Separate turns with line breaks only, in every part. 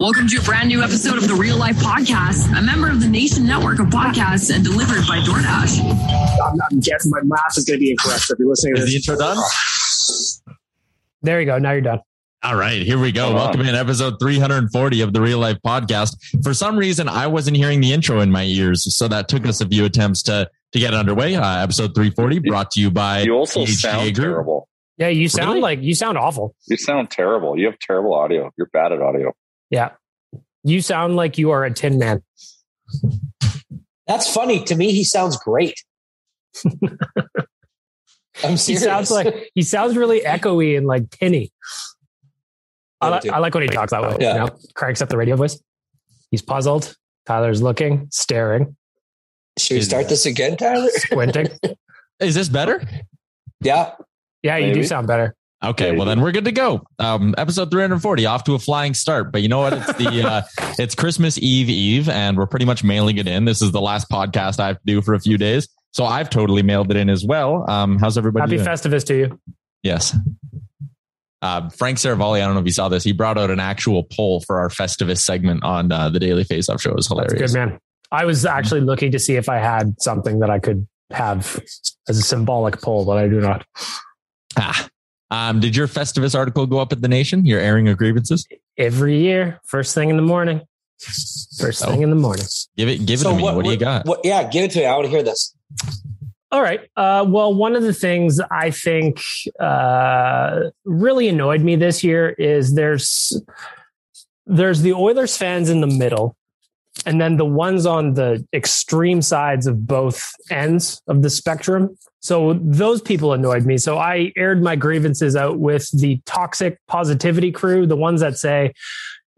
Welcome to a brand new episode of the Real Life Podcast, a member of the Nation Network of Podcasts and delivered by DoorDash.
I'm, I'm guessing my math is going to be incorrect. So if you're listening to
Is
this,
the intro done?
there you go. Now you're done.
All right, here we go. Welcome in episode 340 of the Real Life Podcast. For some reason, I wasn't hearing the intro in my ears, so that took us a few attempts to to get it underway. Uh, episode 340 brought to you by
You also
THGA
sound
Group.
terrible.
Yeah, you sound
Really?
like you sound awful.
You sound terrible. You have terrible audio. You're bad at audio.
Yeah, you sound like you are a tin man.
That's funny. To me, he sounds great. I'm
He sounds like he sounds really echoey and like tinny. I, li- I like when he talks that way.
Yeah.
You know, cranks up the radio voice. He's puzzled. Tyler's looking, staring,
Should we start this again, Tyler?
squinting.
Is this better?
yeah.
Yeah, you do sound better.
Okay, well then we're good to go. Um, episode 340 off to a flying start. But you know what? It's the uh, it's Christmas Eve Eve, and we're pretty much mailing it in. This is the last podcast I have to do for a few days, so I've totally mailed it in as well. Um, how's everybody?
Happy
doing?
Festivus to you.
Yes. Uh, Frank Seravalli, I don't know if you saw this. He brought out an actual poll for our Festivus segment on uh, the Daily Faceoff show. It was hilarious.
Good man. I was actually looking to see if I had something that I could have as a symbolic poll, but I do not.
Ah. Um, did your Festivus article go up at the Nation? Your airing of grievances?
Every year, first thing in the morning. First thing
Oh.
in the morning.
Give it, give it to me. What, do you got?
What, yeah, give it to me. I want to hear this.
All right. Uh, well, one of the things I think uh, really annoyed me this year is there's there's the Oilers fans in the middle, and then the ones on the extreme sides of both ends of the spectrum. So those people annoyed me. So I aired my grievances out with the toxic positivity crew, the ones that say,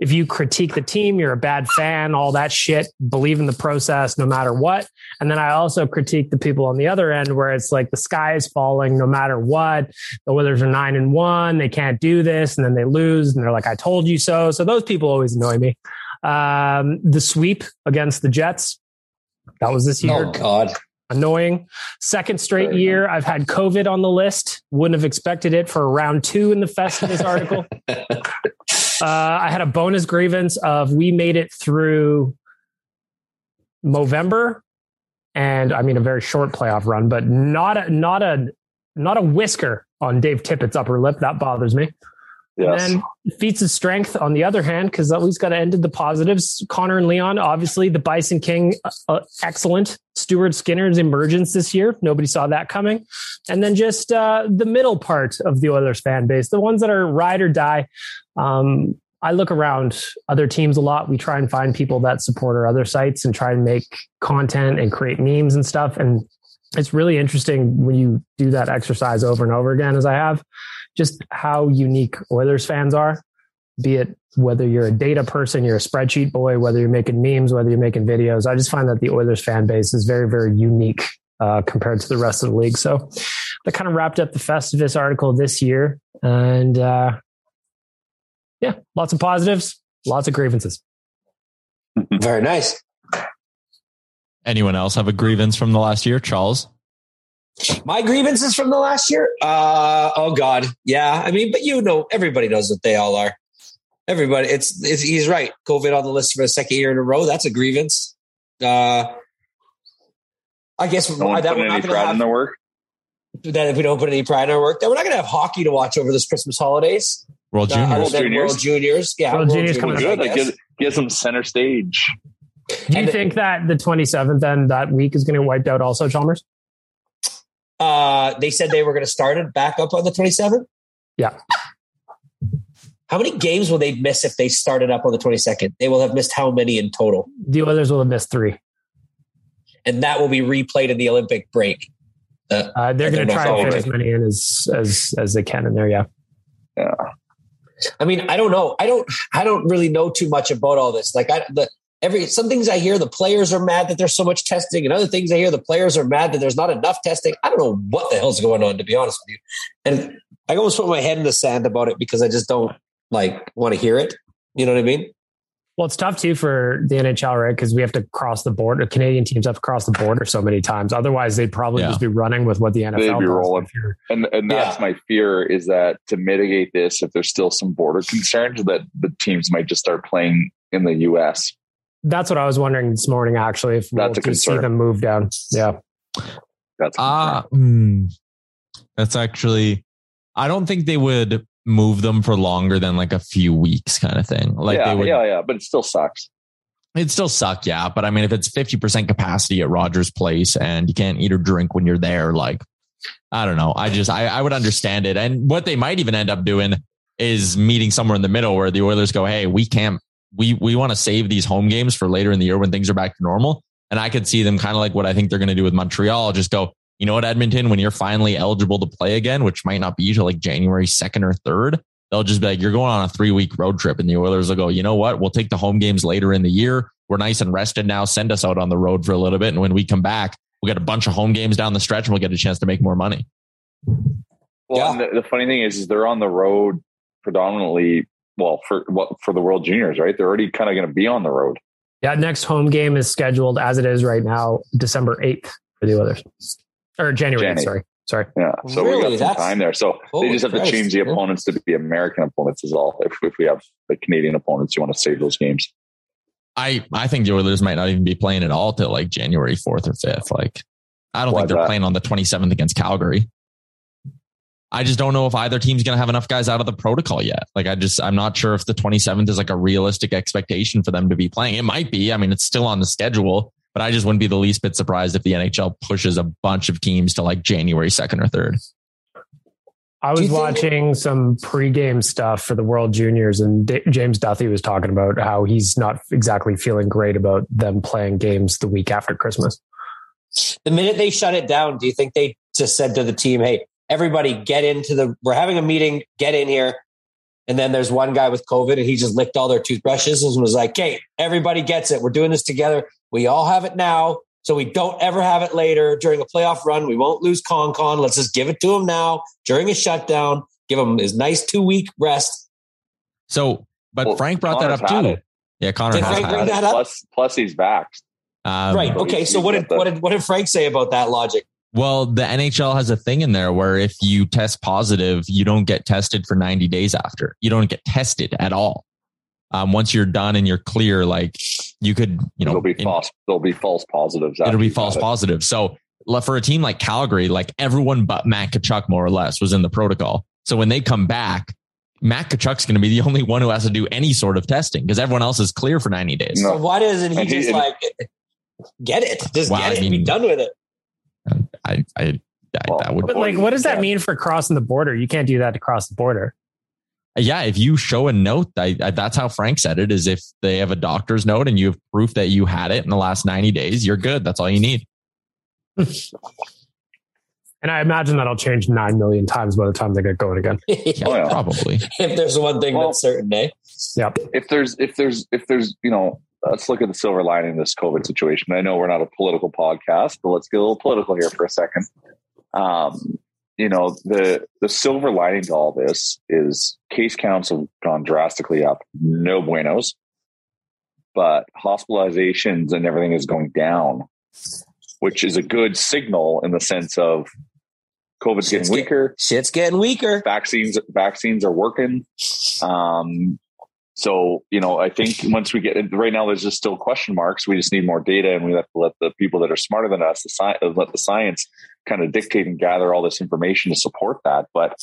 if you critique the team, you're a bad fan, all that shit, believe in the process no matter what. And then I also critique the people on the other end where it's like the sky is falling no matter what. The Oilers are nine and one, they can't do this, and then they lose, and they're like, I told you so. So those people always annoy me. Um, the sweep against the Jets, that was this year
Oh, God.
annoying. Second straight year, I've had COVID on the list. Wouldn't have expected it for round two in the Festivus article. Uh, I had a bonus grievance of we made it through November, and I mean a very short playoff run, but not a not a not a whisker on Dave Tippett's upper lip. That bothers me.
Yes.
And then feats of strength on the other hand, because least got to ended the positives. Connor and Leon, obviously the Bison King, uh, uh, excellent. Stuart Skinner's emergence this year, nobody saw that coming. And then just uh, the middle part of the Oilers fan base, the ones that are ride or die. Um, I look around other teams a lot. We try and find people that support our other sites and try and make content and create memes and stuff. And it's really interesting when you do that exercise over and over again, as I have, just how unique Oilers fans are. Be it whether you're a data person, you're a spreadsheet boy, whether you're making memes, whether you're making videos. I just find that the Oilers fan base is very, very unique uh, compared to the rest of the league. So that kind of wrapped up the Festivus article this year. And uh, yeah, lots of positives, lots of grievances.
Very nice.
Anyone else have a grievance from the last year, Charles?
My grievances from the last year? Uh, oh God. Yeah. I mean, but you know, everybody knows what they all are. Everybody, it's, it's he's right. COVID on the list for a second year in a row. That's a grievance. Uh, I guess
no one
that we're not going
pride
to
in their
have
work.
that if we don't put any pride in our work, that we're not going to have hockey to watch over this Christmas holidays.
World
Uh,
Juniors.
other
Juniors?
World Juniors. Yeah.
World Juniors coming
I
Good. Like get, get some center stage.
Do you
And-
think that the 27th then that week is going to wiped out also, Chalmers?
Uh, they said they were going to start it back up on the 27th.
Yeah.
How many games will they miss if they started up on the 22nd? They will have missed how many in total?
The others will have missed three.
And that will be replayed in the Olympic break. Uh,
Uh, they're going to try
if
and fit as many in as as as they can in there. Yeah.
I mean, I don't know. I don't. I don't really know too much about all this. Like, I the every some things I hear the players are mad that there's so much testing, and other things I hear the players are mad that there's not enough testing. I don't know what the hell's going on, to be honest with you. And I almost put my head in the sand about it because I just don't like want to hear it. You know what I mean?
Well, it's tough too for the NHL, right? Because we have to cross the border. Canadian teams have to cross the border so many times. Otherwise, they'd probably
Yeah.
just be running with what the NFL
They'd be
does.
rolling. And and that's my fear is that to mitigate this, if there's still some border concerns, that the teams might just start playing in the U.S.
That's what I was wondering this morning. Actually, if we'll
That's a
just see them move down. Yeah.
That's a
Ah,
concern.
hmm. that's actually. I don't think they would move them for longer than like a few weeks, kind of thing. Like
yeah,
they would.
yeah, yeah. But it still sucks.
It'd still suck, yeah. But I mean, if it's fifty percent capacity at Rogers Place and you can't eat or drink when you're there, like I don't know. I just I, I would understand it. And what they might even end up doing is meeting somewhere in the middle where the Oilers go, Hey, we can't we we want to save these home games for later in the year when things are back to normal. And I could see them kind of like what I think they're gonna do with Montreal, just go, you know what, Edmonton, when you're finally eligible to play again, which might not be till like January 2nd or 3rd, they'll just be like, you're going on a three week road trip. And the Oilers will go, you know what? We'll take the home games later in the year. We're nice and rested now. Send us out on the road for a little bit. And when we come back, we'll get a bunch of home games down the stretch and we'll get a chance to make more money.
Well,
Yeah.
and the, the funny thing is, is they're on the road predominantly. Well, for what for the World Juniors, right? They're already kind of going to be on the road.
Yeah. Next home game is scheduled as it is right now, December 8th for the Oilers. Or January 8th,
January.
sorry. Sorry.
Yeah, so we
Really?
got some
That's-
time there. So
Holy
they just have
Christ.
to change the
Yeah.
opponents to be American opponents is all. If, if we have the Canadian opponents, you want to save those games.
I, I think the Oilers might not even be playing at all till like January 4th or 5th. Like, I don't
Why
think they're
that?
playing on the 27th against Calgary. I just don't know if either team's going to have enough guys out of the protocol yet. Like, I just, I'm not sure if the 27th is like a realistic expectation for them to be playing. It might be. I mean, it's still on the schedule, but I just wouldn't be the least bit surprised if the NHL pushes a bunch of teams to like January 2nd or 3rd.
I was
you think-
watching some pregame stuff for the World Juniors, and D- James Duthie was talking about how he's not exactly feeling great about them playing games the week after Christmas.
The minute they shut it down, do you think they just said to the team, "Hey, everybody, get into the. We're having a meeting. Get in here." And then there's one guy with COVID, and he just licked all their toothbrushes and was like, "Okay, everybody gets it. We're doing this together. We all have it now, so we don't ever have it later during a playoff run. We won't lose con con. Let's just give it to him now during a shutdown. Give him his nice two week rest."
So, but
Well,
Frank brought
Connor's
that up too.
it.
Yeah, Connor
Did Frank bring that up?
Plus, plus he's back.
Um,
right. Okay. So what did what did what did what did Frank say about that logic?
Well, the NHL has a thing in there where if you test positive, you don't get tested for 90 days after. You don't get tested at all. Um, once you're done and you're clear, like you could, you know,
It'll be
in-
false. There'll be false positives.
it'll be false
had it.
positive. So for a team like Calgary, like everyone but Matt Tkachuk more or less was in the protocol. So when they come back, Matt Tkachuk's going to be the only one who has to do any sort of testing because everyone else is clear for 90 days.
No.
So why doesn't he
And he-
just
and-
like get it? Just
Well,
get
I
it and be done with it.
I, I, I
Well,
that would
But like, what does that mean for crossing the border? You can't do that to cross the border.
yeah, if you show a note, I, I, that's how Frank said it is if they have a doctor's note and you have proof that you had it in the last 90 days, you're good. That's all you need.
And I imagine that'll change nine million times by the time they get going again.
Yeah,
Oh, yeah.
probably.
if there's one thing
Well-
that's certain, eh?
Yep.
if there's if there's if there's you know let's look at the silver lining in this covid situation i know we're not a political podcast but let's get a little political here for a second um you know the the silver lining to all this is case counts have gone drastically up no buenos but hospitalizations and everything is going down which is a good signal in the sense of covid's
Shit's
getting
get-
weaker
Shit's getting weaker.
vaccines vaccines are working. Um, so you know, I think once we get right now, there's just still question marks. We just need more data, and we have to let the people that are smarter than us, the sci- uh, let the science kind of dictate and gather all this information to support that. But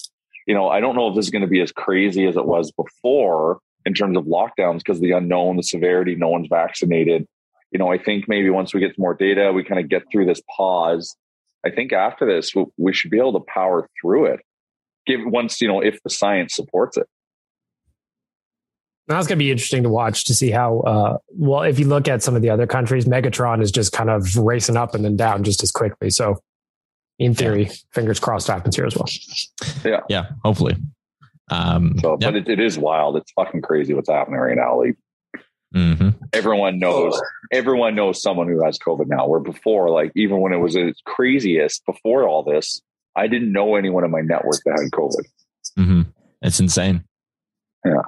you know, I don't know if this is going to be as crazy as it was before in terms of lockdowns because the unknown, the severity, no one's vaccinated. You know, I think maybe once we get more data, we kind of get through this pause. I think after this, we- we should be able to power through it give once you know if the science supports it.
That's going to be interesting to watch to see how, uh, well, if you look at some of the other countries, Megatron is just kind of racing up and then down just as quickly. So, in theory, fingers crossed happens here as well.
Yeah, yeah, hopefully. Um,
So,
yeah.
but it, it is wild. It's fucking crazy what's happening right now. Like
Mhm.
everyone knows, everyone knows someone who has COVID now. Where before, like even when it was its craziest before all this, I didn't know anyone in my network that had COVID.
hmm It's insane.
Yeah.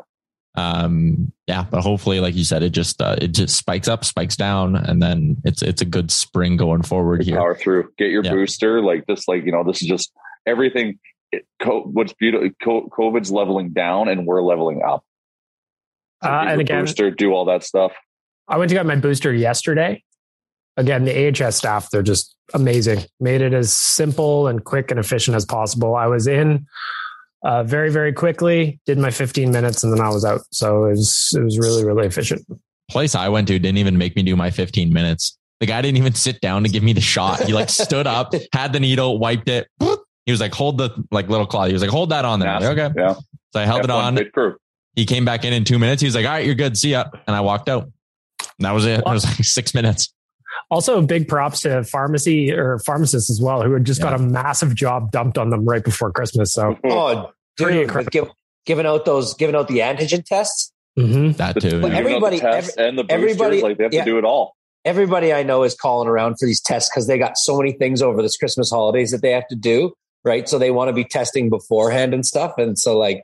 Um, yeah, but hopefully, like you said, it just uh, it just spikes up, spikes down, and then it's it's a good spring going forward here.
Power through, get your
Yeah.
booster. Like this, like you know, this is just everything. It, co- what's beautiful, co- COVID's leveling down, and we're leveling up. So
Uh, and again,
booster, do all that stuff.
I went to get my booster yesterday. Again, the AHS staff, they're just amazing. Made it as simple and quick and efficient as possible. I was in uh, very, very quickly, did my 15 minutes, and then I was out. So it was, it was really, really efficient.
Place I went to didn't even make me do my 15 minutes. The guy didn't even sit down to give me the shot. He like stood up, had the needle, wiped it. He was like, "Hold the like little cloth." He was like, "Hold that on there." I'm like, okay.
Yeah.
So I held it
F1
on.
crew.
He came back in in two minutes. He was like, "All right, you're good. See ya." And I walked out. And that was it. It was like six minutes.
Also, big props to pharmacy or pharmacists as well, who had just got a massive job dumped on them right before Christmas. So,
Oh,
Pretty
dude,
incredible.
give, giving out those, giving out the antigen tests.
mhm.
That too.
giving out the
everybody-
tests and the boosters,
everybody-
like they have
yeah.
to do it all.
Everybody I know is calling around for these tests because they got so many things over this Christmas holidays that they have to do. Right. So they want to be testing beforehand and stuff. And so like,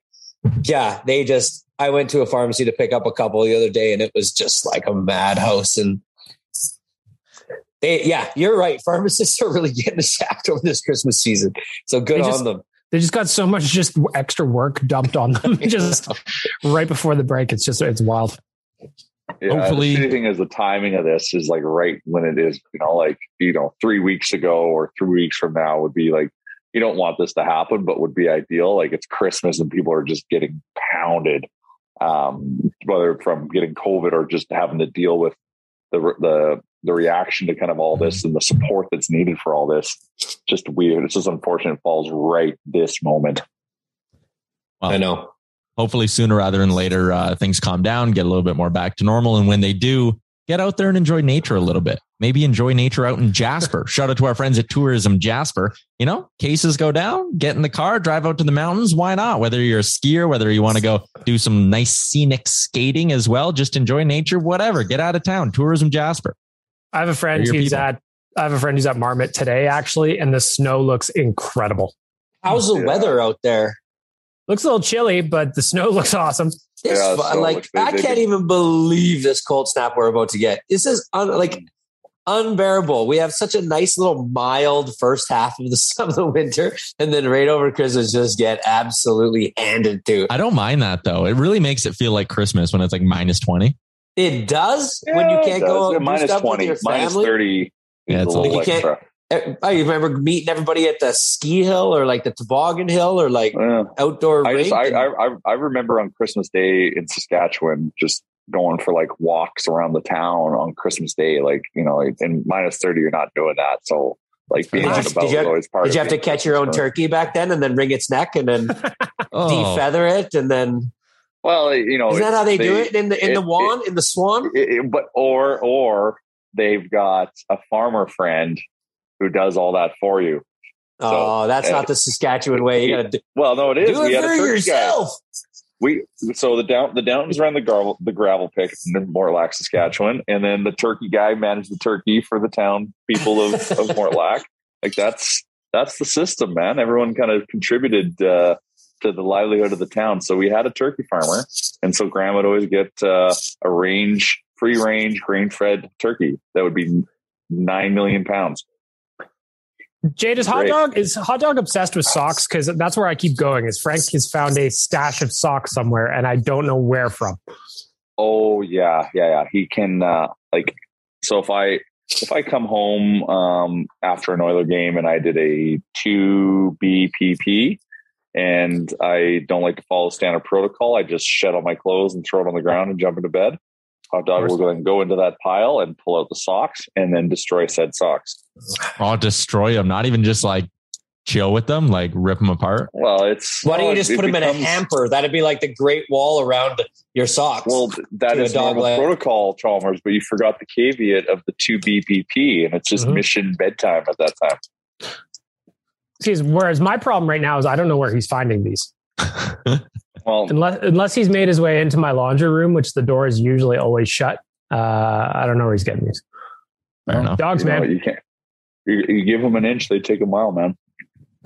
yeah, they just, I went to a pharmacy to pick up a couple the other day and it was just like a madhouse. And they, yeah, you're right. Pharmacists are really getting a shaft over this Christmas season. So good
They
on
just-
them.
They just got so much just extra work dumped on them just right before the break. It's just, it's wild.
Yeah,
Hopefully-
the shitty thing is the timing of this is like right when it is, you know, like, you know, three weeks ago or three weeks from now would be like, you don't want this to happen, but would be ideal. Like it's Christmas and people are just getting pounded, um, whether from getting COVID or just having to deal with the, the, the reaction to kind of all this and the support that's needed for all this. Just weird. It's just unfortunate it falls right this moment.
Well,
I know.
hopefully sooner rather than later, uh, things calm down, get a little bit more back to normal. And when they do, get out there and enjoy nature a little bit. Maybe enjoy nature out in Jasper. Shout out to our friends at Tourism Jasper. You know, cases go down, get in the car, drive out to the mountains. Why not? Whether you're a skier, whether you want to go do some nice scenic skating as well, just enjoy nature, whatever. Get out of town. Tourism Jasper.
I have a friend who's
people.
at, I have a friend who's at Marmot today, actually, and the snow looks incredible.
How's the
Yeah.
weather out there?
Looks a little chilly, but the snow looks awesome.
This
Yeah,
fu-
so,
like
like,
I
they-
can't even believe this cold snap we're about to get. This is un, like unbearable. We have such a nice little mild first half of the of the winter, and then right over Christmas just get absolutely handed to.
I don't mind that though. It really makes it feel like Christmas when it's like minus 20.
It does when you can't go out and
minus
stuff
20,
with your
30.
Yeah, it's
a little
like you can't-
extra.
Eh, I remember meeting everybody at the ski hill or like the toboggan hill or like
Yeah.
outdoor
I just I, I I I remember on Christmas Day in Saskatchewan just going for like walks around the town on Christmas Day. Like you know, in minus thirty, you're not doing that. So Like being
Did
on
you-
the
did
boat
you have-
always part
Did
of
you have to catch your own turkey back then and then wring its neck and then
Oh,
defeather it and then
Well, you know,
is that how they, do it in the in the
it-
wand in the swan?
it- but or or they've got a farmer friend who does all that for you.
oh, that's
uh,
not the Saskatchewan way. You got to do,
Well, no, it is.
do
we
it for
turkey guy.
yourself.
We so the down the Downs ran the gravel the gravel pit in Mortlach, Saskatchewan, and then the turkey guy managed the turkey for the town people of, of Mortlach. Like that's that's the system, man. Everyone kind of contributed uh, to the livelihood of the town. So we had a turkey farmer, and so Grandma would always get uh, a range, free range, grain fed turkey that would be nine million pounds.
Jade is hot dog is hot dog obsessed with socks because that's where I keep going. Is Frank has found a stash of socks somewhere and I don't know where from.
Oh yeah, yeah, yeah. He can uh like so if I if I come home um after an Oiler game and I did a two BPP and I don't like to follow standard protocol, I just shed all my clothes and throw it on the ground and jump into bed. Hot dog will then go into that pile and pull out the socks and then destroy said socks.
I'll destroy them. Not even just like chill with them, like rip them apart.
Well, it's
Why don't you just
it
put them in a hamper? That'd be like the Great Wall around your socks.
Well, that
to a
is
dog
normal
leg.
protocol, Chalmers, but you forgot the caveat of the two BPP, and it's just
Mhm.
mission bedtime at that time.
Sees whereas my problem right now is I don't know where he's finding these.
Well,
Unless unless he's made his way into my laundry room, which the door is usually always shut. Uh, I don't know where he's getting these.
Fair enough.
Dogs,
you know,
man.
you can't. You, you give them an inch, they take a mile, man.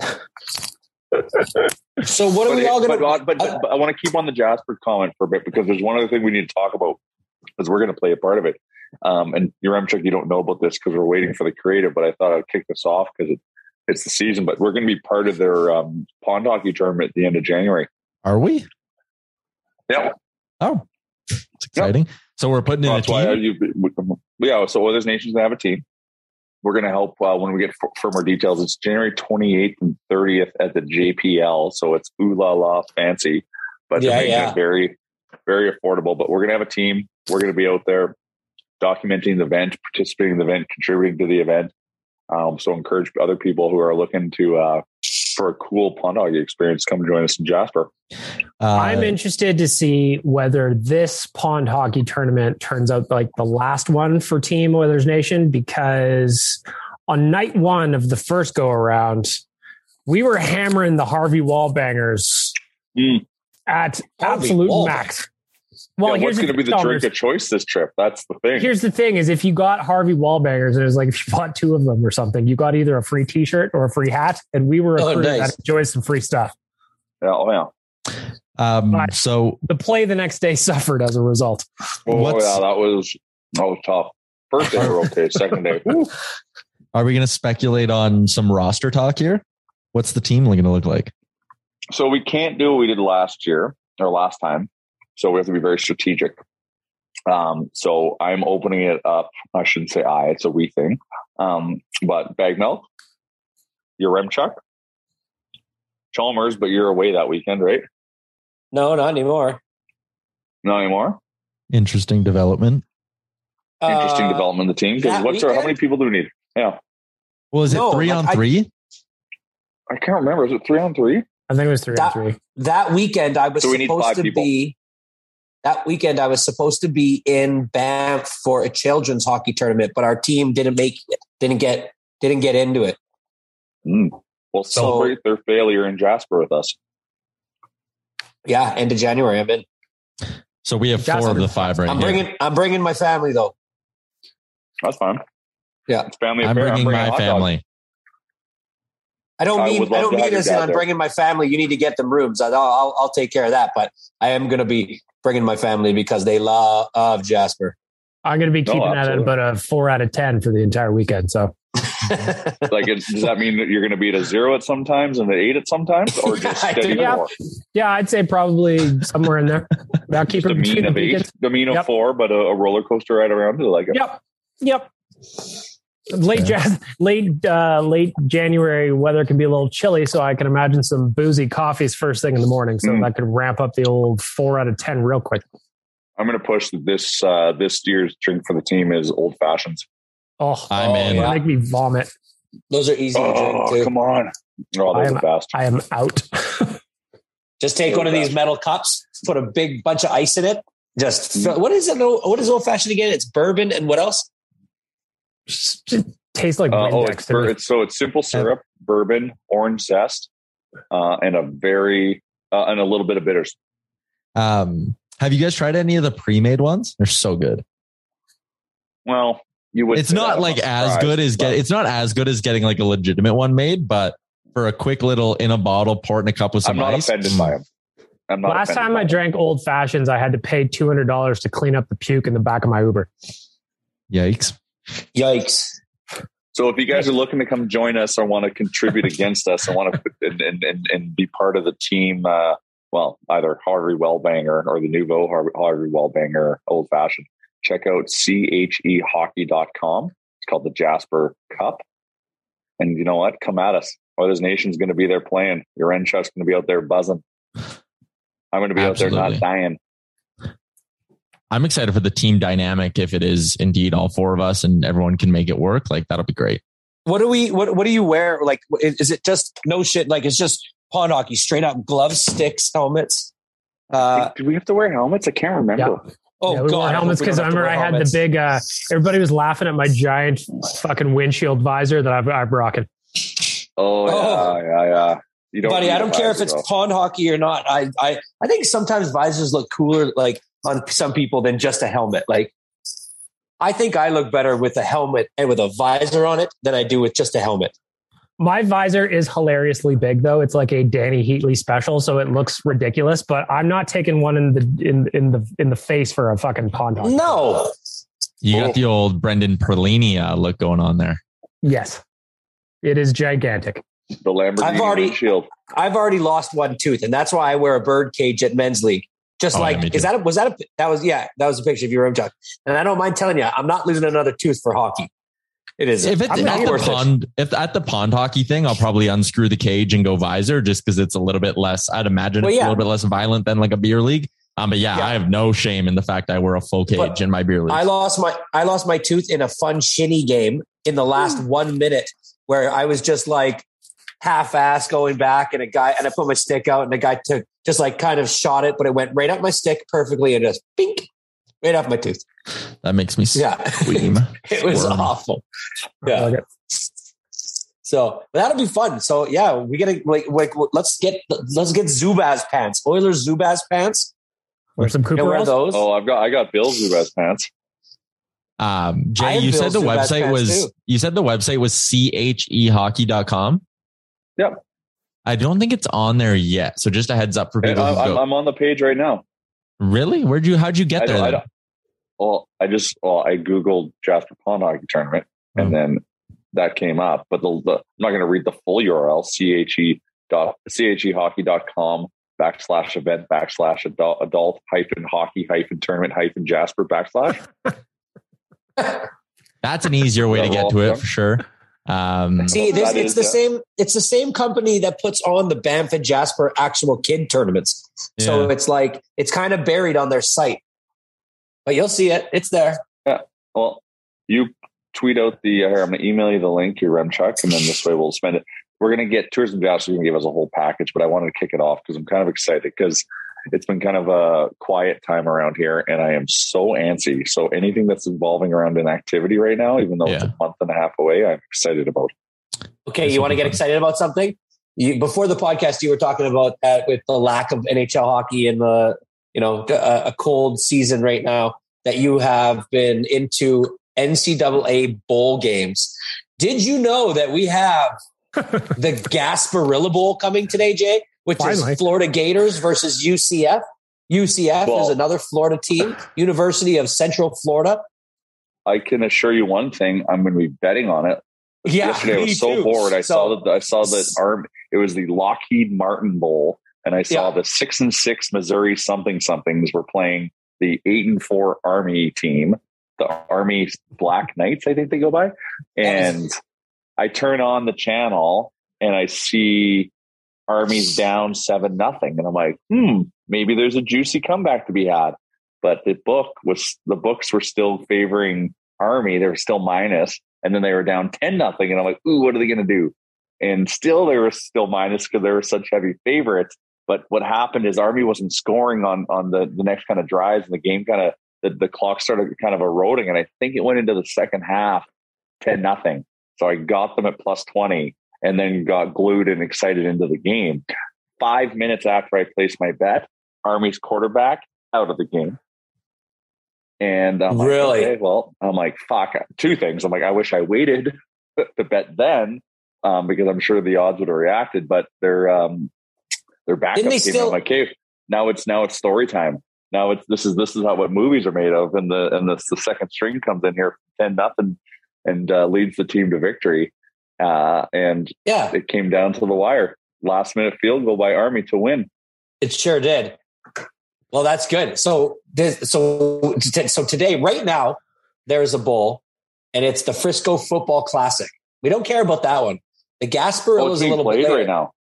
so what are
But,
we all going to?
but, but I want to keep on the Jasper comment for a bit because there's one other thing we need to talk about because we're going to play a part of it. Um, and Yaremchuk, you don't know about this because we're waiting for the creative, but I thought I'd kick this off because it, it's the season. But we're going to be part of their um, pond hockey tournament at the end of January.
Are we?
Yeah,
Oh, it's exciting. So we're putting in a
that's why I,
team.
you, yeah. So Others Nations have a team. We're going to help uh, when we get f- firmer details. It's January 28th and 30th at the JPL. So it's ooh la la fancy, but
Yeah,
making
yeah.
it very, very affordable. But we're going to have a team. We're going to be out there documenting the event, participating in the event, contributing to the event. Um, so encourage other people who are looking to uh, for a cool pond hockey experience come join us in Jasper.
Uh,
I'm interested to see whether this pond hockey tournament turns out like the last one for Team Oilers Nation because on night one of the first go around, we were hammering the Harvey Wallbangers
Mm.
at
Harvey
absolute
Wallbang.
max. Well,
yeah,
here's
what's going to be the
Chalmers,
drink of choice this trip? That's the thing.
Here's the thing: is if you got Harvey Wallbangers, and it was like if you bought two of them or something, you got either a free T-shirt or a free hat, and we were a
Oh,
crew
nice.
that enjoys some free stuff.
yeah, oh yeah.
um,
But-
so
The play the next day suffered as a result.
Oh
What's-
yeah, that was that was tough. First day we were okay. Second day, whew.
are we going to speculate on some roster talk here? What's the team going to look like?
so we can't do what we did last year or last time. So we have to be very strategic. Um, so I'm opening it up. I shouldn't say I; it's a we thing. Um, but bag milk, Yaremchuk, Chalmers, but you're away that weekend, right?
No, not anymore.
Not anymore.
Interesting development.
Interesting
Uh,
development of the team. Because what's our, how many people do we need? Yeah,
Well, is it
No,
three
like,
on
I-
three?
I can't remember. Is it three on three?
I think it was three
That-
on three.
That weekend, I was
So
supposed to
people.
be. That weekend, I was supposed to be in Banff for a children's hockey tournament, but our team didn't make it. Didn't get. Didn't get into it.
Mm. Well,
So-
celebrate their failure in Jasper with us.
Yeah, end of January. I'm in.
So we have four
Jasper.
of the five right
I'm
here.
bringing. I'm bringing my family though.
That's fine.
Yeah.
it's family
I'm
affair.
bringing
bringing
my
hot dogs.
family.
I don't mean.
would
I, don't mean as in I'm bringing my family. You need to get them rooms. I'll, I'll, I'll take care of that. But I am going to be bringing my family because they love Jasper.
I'm going to be
No,
keeping that at
absolutely.
about a four out of ten for the entire weekend. So
Like, it, does that mean that you're going to be at a zero at sometimes and an eight at sometimes, or just steady
Yeah.
four?
yeah, I'd say probably somewhere in there. About
Just a
keeping
mean of eight, the mean of
Yep.
four, but a, a roller coaster ride around it. Like,
Yep. Yep. Late
Okay.
jazz, late uh, late January weather can be a little chilly, so I can imagine some boozy coffees first thing in the morning. So
Mm.
that could ramp up the old four out of ten real quick.
I'm going to push that this uh, this year's drink for the team is old fashions.
Oh,
I'm
Oh,
in.
yeah.
make me vomit.
Those are easy to drink
Oh,
too.
come on. Oh,
I am,
are fast.
I am out.
Just take
Those
one of these metal cups, put a big bunch of ice in it. Just fill, what is it? What is old fashioned again? It's bourbon and what else?
Just tastes like
Uh, oh, it's, bur- it's so it's simple syrup, bourbon, orange zest, uh, and a very uh, and a little bit of bitters.
Um, have you guys tried any of the pre-made ones? They're so good.
Well, you would.
it's not like as
surprised,
good as
but-
get. It's not as good as getting like a legitimate one made, but for a quick little in a bottle, pour in a cup with some
I'm not
ice.
offended by them.
Last time I drank old fashions, I had to pay two hundred dollars to clean up the puke in the back of my Uber.
Yikes!
Yikes!
So if you guys are looking to come join us or want to contribute against us and want to and, and, and, and be part of the team, uh, well, either Harvey Wallbanger or the Nouveau Harvey, Wallbanger Old Fashioned, check out chehockey.com. It's called the Jasper Cup. And you know what? Come at us. Oilers Nation's going to be there playing. Yaremchuk's going to be out there buzzing. I'm going to be out there not dying.
I'm excited for the team dynamic. If it is indeed all four of us and everyone can make it work, like that'll be great.
What do we? What What do you wear? Like, is is it just no shit? Like, it's just pond hockey, straight up gloves, sticks, helmets. Uh,
Do we have to wear helmets? I can't remember.
oh
yeah, we
god,
wore helmets because I
have
remember I had
helmets.
the big. Uh, everybody was laughing at my giant fucking windshield visor that I've, I'm rocking.
Oh,
Oh.
yeah, yeah, yeah. You don't
buddy. I don't care if it's
though.
pond hockey or not. I, I, I think sometimes visors look cooler, like on some people, than just a helmet. Like, I think I look better with a helmet and with a visor on it than I do with just a helmet.
My visor is hilariously big though. It's like a Dany Heatley special, so it looks ridiculous. But I'm not taking one in the in in the in the face for a fucking pond.
No,
You
Oh.
got the old Brendan Perlini uh, look going on there.
Yes, it is gigantic.
the Lamborghini
I've already-
windshield.
I've already lost one tooth, and that's why I wear a bird cage at men's league. Just
Oh,
like,
too.
is that a, was that a, that was yeah, that was a picture of your room, Chuck. And I don't mind telling you, I'm not losing another tooth for hockey. It is.
If it's at the
worth it.
pond, if at the pond hockey thing, I'll probably unscrew the cage and go visor just because it's a little bit less. I'd imagine
Well,
it's
yeah.
a little bit less violent than like a beer league. Um, but yeah,
Yeah.
I have no shame in the fact I wear a full cage
But
in my beer league.
I lost my I lost my tooth in a fun shinny game in the last
Hmm.
one minute where I was just like half ass going back and a guy and I put my stick out and the guy took just like kind of shot it, but it went right up my stick perfectly and just bink right off my tooth.
that makes me
Yeah.
scream.
it was
Squirm.
awful. Yeah.
Like.
So that'll be fun. So yeah, we gotta like, like let's get let's get Zubaz pants. Oilers Zubaz pants.
Or some
You
Cooper
know, wear those.
Oh, I've got I got Bill Zubaz pants.
Um,
I
Jay,
have
you said the
Zubaz
website was
too.
you said the website was E chehockey.com.
Yep.
I don't think it's on there yet. So just a heads up for people.
I'm,
who
I'm,
go,
I'm on the page right now.
really? Where'd you? How'd you get
I
there?
I well, I just well, I googled Jasper Pond Hockey Tournament, and
Oh.
then that came up. But the, the I'm not going to read the full URL. che dot chehockey.com backslash event backslash adult, adult hyphen hockey hyphen tournament hyphen Jasper backslash.
That's an easier way to get to it for sure. Um,
See, this, it's the same. It's the same company that puts on the Banff and Jasper actual kid tournaments. So it's like it's kind of buried on their site, but you'll see it. It's there. Yeah.
Well, you tweet out the. Uh, here, I'm going to email you the link, Yaremchuk, and then this way we'll spend it. We're going to get Tourism Jasper going to give us a whole package, but I wanted to kick it off because I'm kind of excited because it's been kind of a quiet time around here, and I am so antsy. So anything that's involving around an activity right now, even though it's a month and a half away, I'm excited about.
Okay,
This
you want to get
fun.
excited about something? You, before the podcast, you were talking about that with the lack of NHL hockey and the you know a, uh, a cold season right now. That you have been into NCAA bowl games. Did you know that we have the Gasparilla Bowl coming today, Jay? Which
Finally.
is Florida Gators versus UCF. UCF
Well-
is another Florida team, University of Central Florida.
I can assure you one thing: I'm going to be betting on it.
Yeah,
Yesterday I was so
too.
bored. I
So-
saw that I saw that arm. It was the Lockheed Martin Bowl, and I saw
Yeah.
the six and six Missouri something somethings were playing the eight and four Army team, the Army Black Knights, I think they go by. And I turn on the channel and I see Army's down seven nothing, and I'm like, hmm, maybe there's a juicy comeback to be had. But the book was the books were still favoring Army. They were still and then they were down ten nothing, and I'm like, ooh, what are they going to do? And still, they were still minus because they were such heavy favorites. But what happened is Army wasn't scoring on on the the next kind of drives, and the game kind of the, the clock started kind of eroding, and I think it went into the second half ten nothing. So I got them at plus twenty, and then got glued and excited into the game. Five minutes after I placed my bet, Army's quarterback out of the game. And I'm like,
Really?
okay, well, I'm like, fuck. Two things. I'm like, I wish I waited to bet then, um, because I'm sure the odds would have reacted. But their um, their backup
Didn't they
came in.
still-
I'm like, okay, now it's now it's story time. Now it's this is this is how what movies are made of, and the and the, the second string comes in here ten nothing and uh, leads the team to victory. Uh, and
Yeah,
it came down to the wire. Last minute field goal by Army to win.
it sure did. Well, that's good. So, this, so, so today, right now, there is a bowl, and it's the Frisco Football Classic. We don't care about that one. The Gasparilla
Oh,
is a little bit
played right now.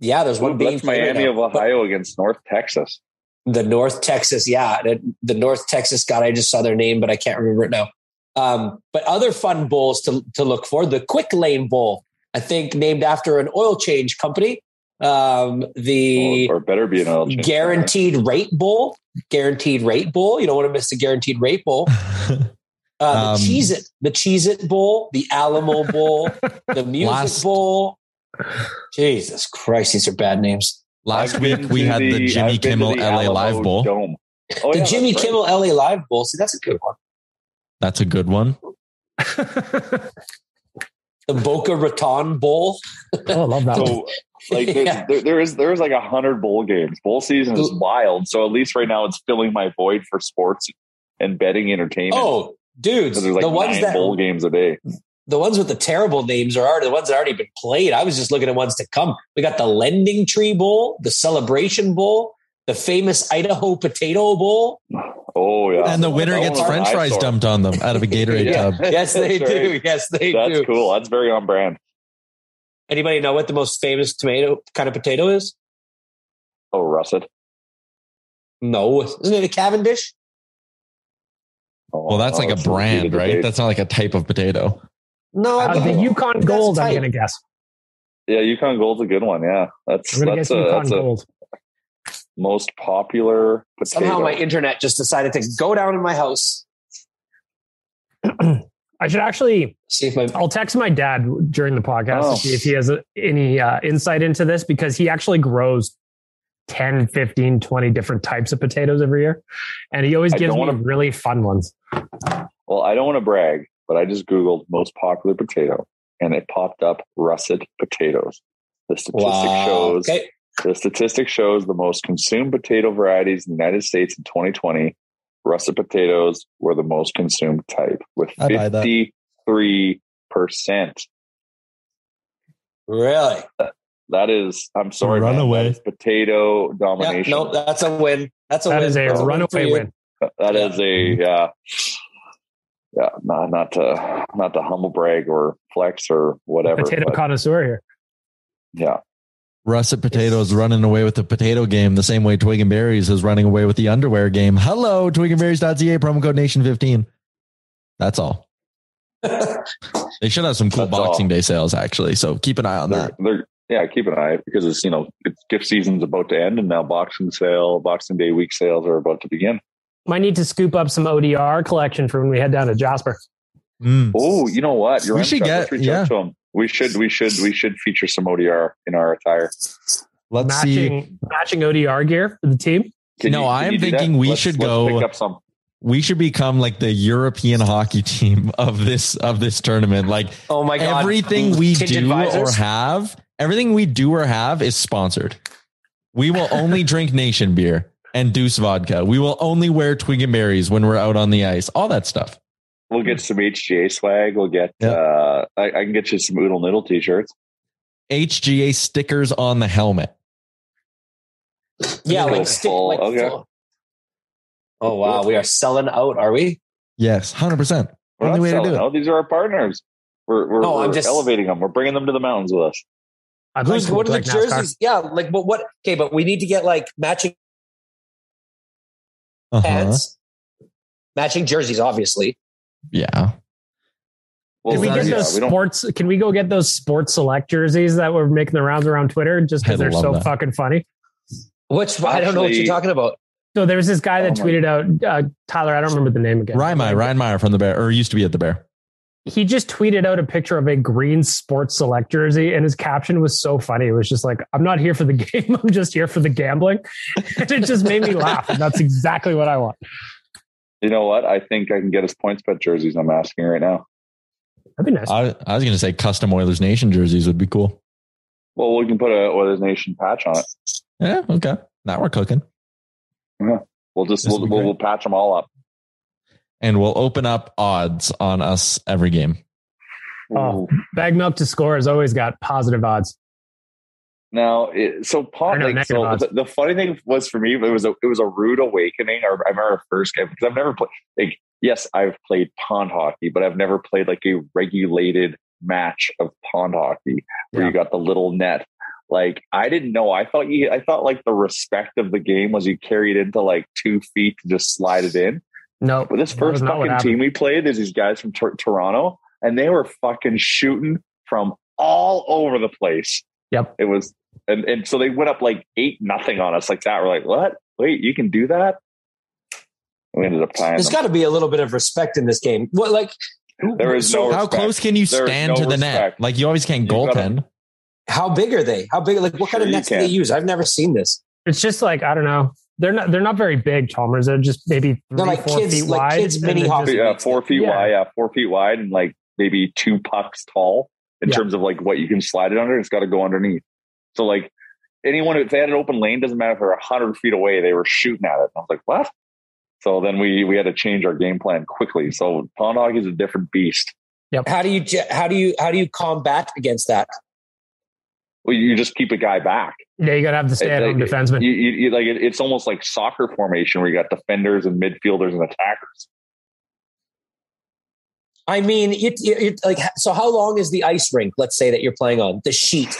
Yeah, there's one
Ooh,
being right
Miami
now.
of Ohio against North Texas.
the North Texas, yeah, the, the North Texas God. I just saw their name, but I can't remember it now. Um, but other fun bowls to to look for: the Quick Lane Bowl, I think named after an oil change company. Um, the
or, or better be an oil change.
Guaranteed Rate Bowl, Guaranteed Rate Bowl. You don't want to miss the Guaranteed Rate Bowl. Uh, the
Um,
Cheez It, the Cheez It Bowl, the Alamo Bowl, the Music
Last-
Bowl. Jesus Christ, these are bad names.
Last
I've
week we
to
had the,
the-
Jimmy
I've
Kimmel
the
LA
Alamo
Live Bowl.
Dome. Oh,
the
yeah,
Jimmy
right.
Kimmel LA Live Bowl. See, that's a good one.
That's a good one.
The Boca Raton Bowl.
oh, I love that. one.
So, like, there's,
Yeah.
there, there is there's like a hundred bowl games. Bowl season is wild. So at least right now, it's filling my void for sports and betting entertainment.
Oh, dudes,
So there's like
the ones
nine
that
bowl games a day.
the ones with the terrible names are already the ones that already been played. I was just looking at ones to come. We got the Lending Tree Bowl, the Celebration Bowl, the famous Idaho Potato Bowl.
Oh yeah,
And the winner gets French fries dumped on them out of a Gatorade
Yeah.
tub.
Yes, they
That's
do.
right.
Yes, they
That's
do.
That's cool. That's very on brand.
Anybody know what the most famous tomato kind of potato is?
Oh, russet.
No, isn't it a Cavendish?
Oh,
Well, that's
oh,
like a
it's heated
brand, right?
debate.
That's not like a type of potato.
No,
Uh, the Yukon Gold, I'm going to guess.
yeah. Yukon Gold's a good one. Yeah, that's
I'm going to
that's
guess
a,
Yukon
that's a
Gold.
Most popular potato.
Somehow my internet just decided to go down in my house.
I should actually,
See if my
I'll text my dad during the podcast
Oh.
to see if he has any uh, insight into this because he actually grows 10, 15, 20 different types of potatoes every year. And he always
I
gives
don't
me
wanna-
really fun ones.
Well, I don't want to brag, but I just Googled most popular potato and it popped up russet potatoes. The statistic
wow.
shows
Okay.
The statistic shows the most consumed potato varieties in the United States in 2020. Russet potatoes were the most consumed type with
I buy that.
53%.
Really?
That is, I'm sorry, man,
Runaway.
that is potato
Yeah,
domination.
no, that's a win. That's a
That
win.
is a
That's for
runaway
you.
win.
That is a yeah, yeah. Not not to not to humble brag or flex or whatever.
Potato
but
connoisseur here.
yeah,
Russet potatoes running away with the potato game the same way Twig and Berries is running away with the underwear game. Hello, twig and twigandberries.ca, promo code nation15. That's all. They should have some cool
That's all.
Boxing Day sales, actually. So keep an eye on
they're,
that.
they're yeah. Keep an eye because it's you know it's gift season's about to end and now Boxing sale, Boxing Day week sales are about to begin.
Might need to scoop up some ODR collection for when we head down to Jasper.
Mm.
Oh, you know what? You're
We should get-
Let's reach
yeah.
Out to 'em. We should we should we should feature some ODR in our attire.
Let's see.
matching matching ODR gear for the team.
Can
No,
you-
I'm
you do that?
thinking we
Let's-
should
let's
go-
pick up some.
We should become like the European hockey team of this of this tournament. Like
Oh my god!
everything we
Tinge
do
advisors?
or have, everything we do or have is sponsored. We will only drink Nation beer and Deuce vodka. We will only wear Twig and Berries when we're out on the ice. All that stuff.
We'll get some HGA swag. We'll get.
Yeah.
uh I, I can get you some Oodle Noodle t-shirts.
HGA stickers on the helmet.
yeah, like stick.
full-
Like
okay.
full. Oh wow, we are selling out. Are we?
Yes, hundred percent. Only way to do it.
out. These are our partners. We're we're,
No, I'm
we're
just-
elevating them. We're bringing them to the mountains with us.
I'd
Who's,
to
what
look
are the
like NASCAR.
jerseys? Yeah, like what? What? Okay, but we need to get like matching
Uh-huh.
pants, matching jerseys, obviously.
Yeah.
Well,
Can we get
yeah,
those
we
sports? Can we go get those sports select jerseys that were making the rounds around Twitter just because they're so
that.
fucking funny?
Which I don't know what you're talking about.
So there was this guy that
Oh my-
tweeted out uh, Tyler. I don't remember the name again.
Ryan Meyer, Ryan Meyer from the Bear, or used to be at the Bear.
He just tweeted out a picture of a green sports select jersey, and his caption was so funny. It was just like, "I'm not here for the game. I'm just here for the gambling," and it just made me laugh. And that's exactly what I want.
You know what? I think I can get his PointsBet jerseys. I'm asking right now.
That'd be nice.
I, I was going to say custom Oilers Nation jerseys would be cool.
Well, we can put a Oilers Nation patch on it.
Yeah, okay. Now we're cooking. Yeah.
We'll just we'll, we'll, we'll patch them all up.
And we'll open up odds on us every game.
Oh. Bag milk to score has always got positive odds.
Now, it, so Pond,
no,
like, so the, the funny thing was for me, it was a it was a rude awakening. I, I remember our first game because I've never played. Like, yes, I've played pond hockey, but I've never played like a regulated match of pond hockey where
Yeah.
you got the little net. Like, I didn't know. I thought you. I thought like the respect of the game was you carry it into like two feet to just slide it in.
No,
But this first fucking team we played, there's these guys from Tor- Toronto, and they were fucking shooting from all over the place.
Yep.
It was, and, and so they went up like eight nothing on us like that. We're like, what? Wait, you can do that? We ended up tying
There's
them.
got to be a little bit of respect in this game. What like
There is
so
no
How
respect.
close can you
There is
stand
no
to the net? Like you always can't
You gotta-
goaltend.
how big are they? How big? Like what kind of
Sure you
nets do they use? I've never seen this.
It's just like I don't know. They're not. They're not very big, Chalmers. They're just maybe 3
They're like
four
kids-
feet
like
wide.
kids mini
they're
hockey.
yeah, four feet
Yeah.
wide, yeah, four feet wide, and like maybe two pucks tall in
Yeah.
terms of like what you can slide it under. It's got to go underneath. So like anyone, if they had an open lane, doesn't matter if they're hundred feet away, they were shooting at it. I was like, what? So then we we had to change our game plan quickly. So pond hockey is a different beast.
How do you how do you how do you combat against that?
Well, you just keep a guy back.
Yeah, you gotta have the stay-at-home
Like,
defenseman.
You, you, you- like it, it's almost like soccer formation where you got defenders and midfielders and attackers.
I mean, it, it, it like so. How long is the ice rink? Let's say that you're playing on the sheet.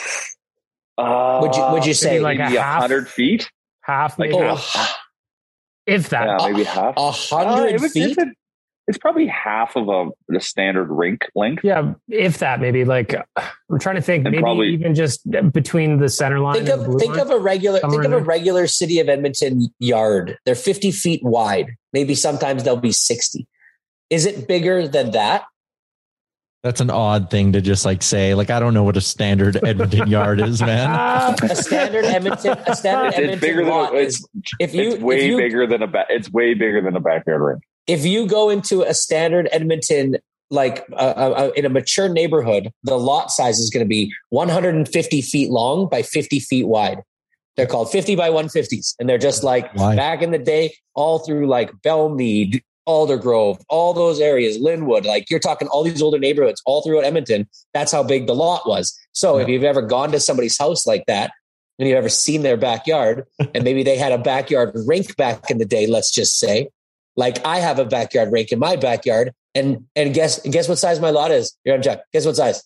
Uh,
Would you- would you say
like a
hundred feet?
half,
Like
maybe,
half.
if that.
Yeah, maybe half.
A
Uh,
hundred
was-
feet.
It's, a- it's probably half of a the standard rink length.
Yeah, if that, maybe like I'm trying to think,
And
maybe
probably-
even just between the center line
Think
and the
of think
line.
of a regular think of a regular city of Edmonton yard. They're 50 feet wide. Maybe sometimes they'll be 60. Is it bigger than that?
That's an odd thing to just like say. Like I don't know what a standard Edmonton yard is, man.
A standard Edmonton a standard
It's
Edmonton
bigger than
lot
a, it's,
if you
it's way
if you,
bigger than a ba- it's way bigger than a backyard rink.
if you go into a standard Edmonton, like uh, uh, in a mature neighborhood, the lot size is going to be 150 feet long by 50 feet wide. They're called 50 by 150s. And they're just like
Why?
back in the day, all through like Belmead, Aldergrove, all those areas, Lynnwood, like you're talking all these older neighborhoods all throughout Edmonton. That's how big the lot was. So if you've ever gone to somebody's house like that, and you've ever seen their backyard, and maybe they had a backyard rink back in the day, let's just say, like I have a backyard rink in my backyard, and and guess guess what size my lot is? You're on Jack. Guess what size?